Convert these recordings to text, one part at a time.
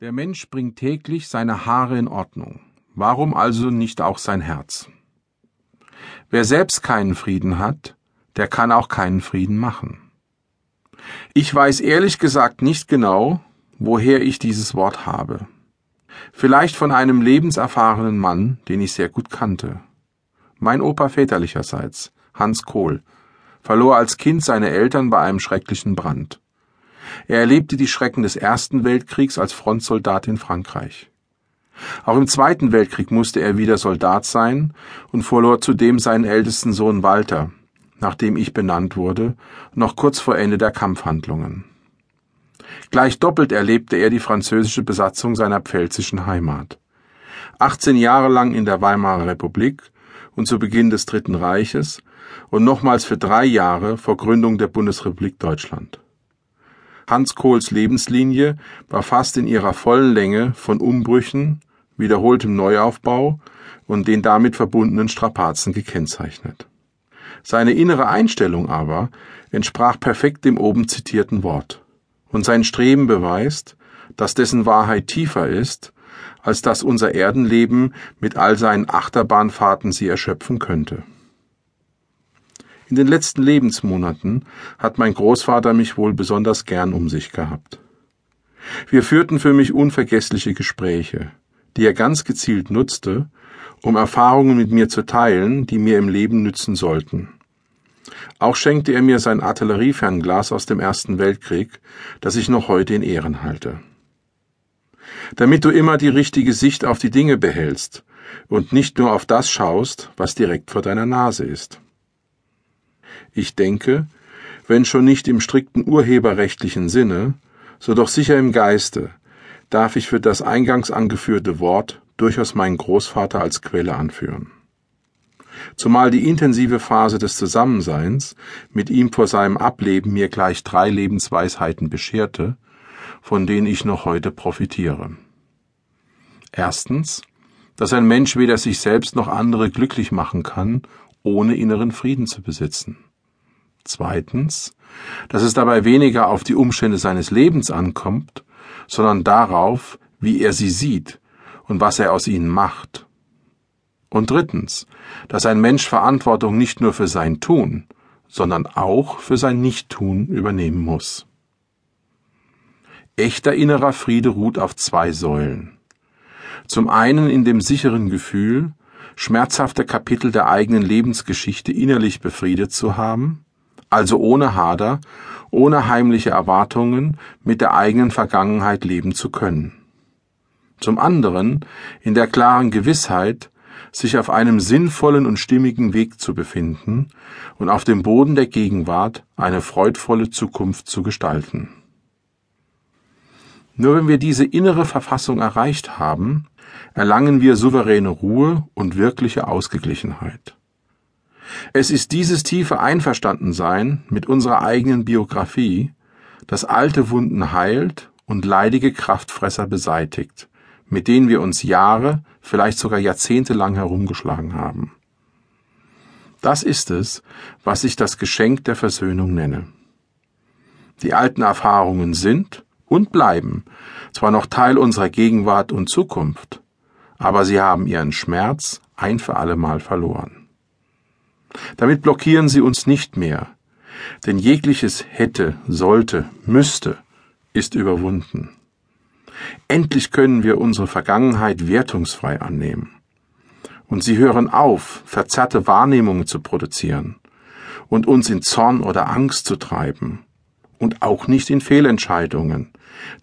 Der Mensch bringt täglich seine Haare in Ordnung. Warum also nicht auch sein Herz? Wer selbst keinen Frieden hat, der kann auch keinen Frieden machen. Ich weiß ehrlich gesagt nicht genau, woher ich dieses Wort habe. Vielleicht von einem lebenserfahrenen Mann, den ich sehr gut kannte. Mein Opa väterlicherseits, Hans Kohl, verlor als Kind seine Eltern bei einem schrecklichen Brand. Er erlebte die Schrecken des Ersten Weltkriegs als Frontsoldat in Frankreich. Auch im Zweiten Weltkrieg musste er wieder Soldat sein und verlor zudem seinen ältesten Sohn Walter, nach dem ich benannt wurde, noch kurz vor Ende der Kampfhandlungen. Gleich doppelt erlebte er die französische Besatzung seiner pfälzischen Heimat. 18 Jahre lang in der Weimarer Republik und zu Beginn des Dritten Reiches und nochmals für drei Jahre vor Gründung der Bundesrepublik Deutschland. Hans Kohls Lebenslinie war fast in ihrer vollen Länge von Umbrüchen, wiederholtem Neuaufbau und den damit verbundenen Strapazen gekennzeichnet. Seine innere Einstellung aber entsprach perfekt dem oben zitierten Wort, und sein Streben beweist, dass dessen Wahrheit tiefer ist, als dass unser Erdenleben mit all seinen Achterbahnfahrten sie erschöpfen könnte. In den letzten Lebensmonaten hat mein Großvater mich wohl besonders gern um sich gehabt. Wir führten für mich unvergessliche Gespräche, die er ganz gezielt nutzte, um Erfahrungen mit mir zu teilen, die mir im Leben nützen sollten. Auch schenkte er mir sein Artilleriefernglas aus dem Ersten Weltkrieg, das ich noch heute in Ehren halte. Damit du immer die richtige Sicht auf die Dinge behältst und nicht nur auf das schaust, was direkt vor deiner Nase ist. Ich denke, wenn schon nicht im strikten urheberrechtlichen Sinne, so doch sicher im Geiste, darf ich für das eingangs angeführte Wort durchaus meinen Großvater als Quelle anführen. Zumal die intensive Phase des Zusammenseins mit ihm vor seinem Ableben mir gleich drei Lebensweisheiten bescherte, von denen ich noch heute profitiere. Erstens, dass ein Mensch weder sich selbst noch andere glücklich machen kann, ohne inneren Frieden zu besitzen. Zweitens, dass es dabei weniger auf die Umstände seines Lebens ankommt, sondern darauf, wie er sie sieht und was er aus ihnen macht. Und drittens, dass ein Mensch Verantwortung nicht nur für sein Tun, sondern auch für sein Nichttun übernehmen muss. Echter innerer Friede ruht auf zwei Säulen. Zum einen in dem sicheren Gefühl, schmerzhafte Kapitel der eigenen Lebensgeschichte innerlich befriedet zu haben, also ohne Hader, ohne heimliche Erwartungen mit der eigenen Vergangenheit leben zu können. Zum anderen in der klaren Gewissheit, sich auf einem sinnvollen und stimmigen Weg zu befinden und auf dem Boden der Gegenwart eine freudvolle Zukunft zu gestalten. Nur wenn wir diese innere Verfassung erreicht haben, erlangen wir souveräne Ruhe und wirkliche Ausgeglichenheit. Es ist dieses tiefe Einverstandensein mit unserer eigenen Biografie, das alte Wunden heilt und leidige Kraftfresser beseitigt, mit denen wir uns Jahre, vielleicht sogar Jahrzehnte lang herumgeschlagen haben. Das ist es, was ich das Geschenk der Versöhnung nenne. Die alten Erfahrungen sind und bleiben zwar noch Teil unserer Gegenwart und Zukunft, aber sie haben ihren Schmerz ein für allemal verloren. Damit blockieren sie uns nicht mehr, denn jegliches hätte, sollte, müsste ist überwunden. Endlich können wir unsere Vergangenheit wertungsfrei annehmen. Und sie hören auf, verzerrte Wahrnehmungen zu produzieren und uns in Zorn oder Angst zu treiben und auch nicht in Fehlentscheidungen,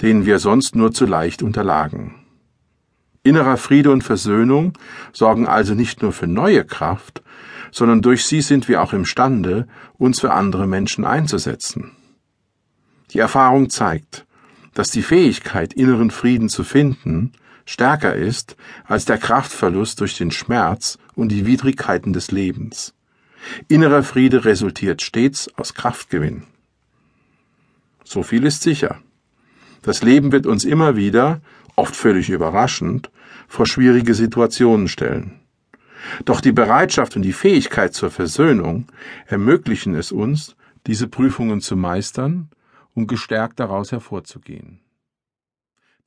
denen wir sonst nur zu leicht unterlagen. Innerer Friede und Versöhnung sorgen also nicht nur für neue Kraft, sondern durch sie sind wir auch imstande, uns für andere Menschen einzusetzen. Die Erfahrung zeigt, dass die Fähigkeit, inneren Frieden zu finden, stärker ist als der Kraftverlust durch den Schmerz und die Widrigkeiten des Lebens. Innerer Friede resultiert stets aus Kraftgewinn. So viel ist sicher. Das Leben wird uns immer wieder, oft völlig überraschend, vor schwierige Situationen stellen. Doch die Bereitschaft und die Fähigkeit zur Versöhnung ermöglichen es uns, diese Prüfungen zu meistern und gestärkt daraus hervorzugehen.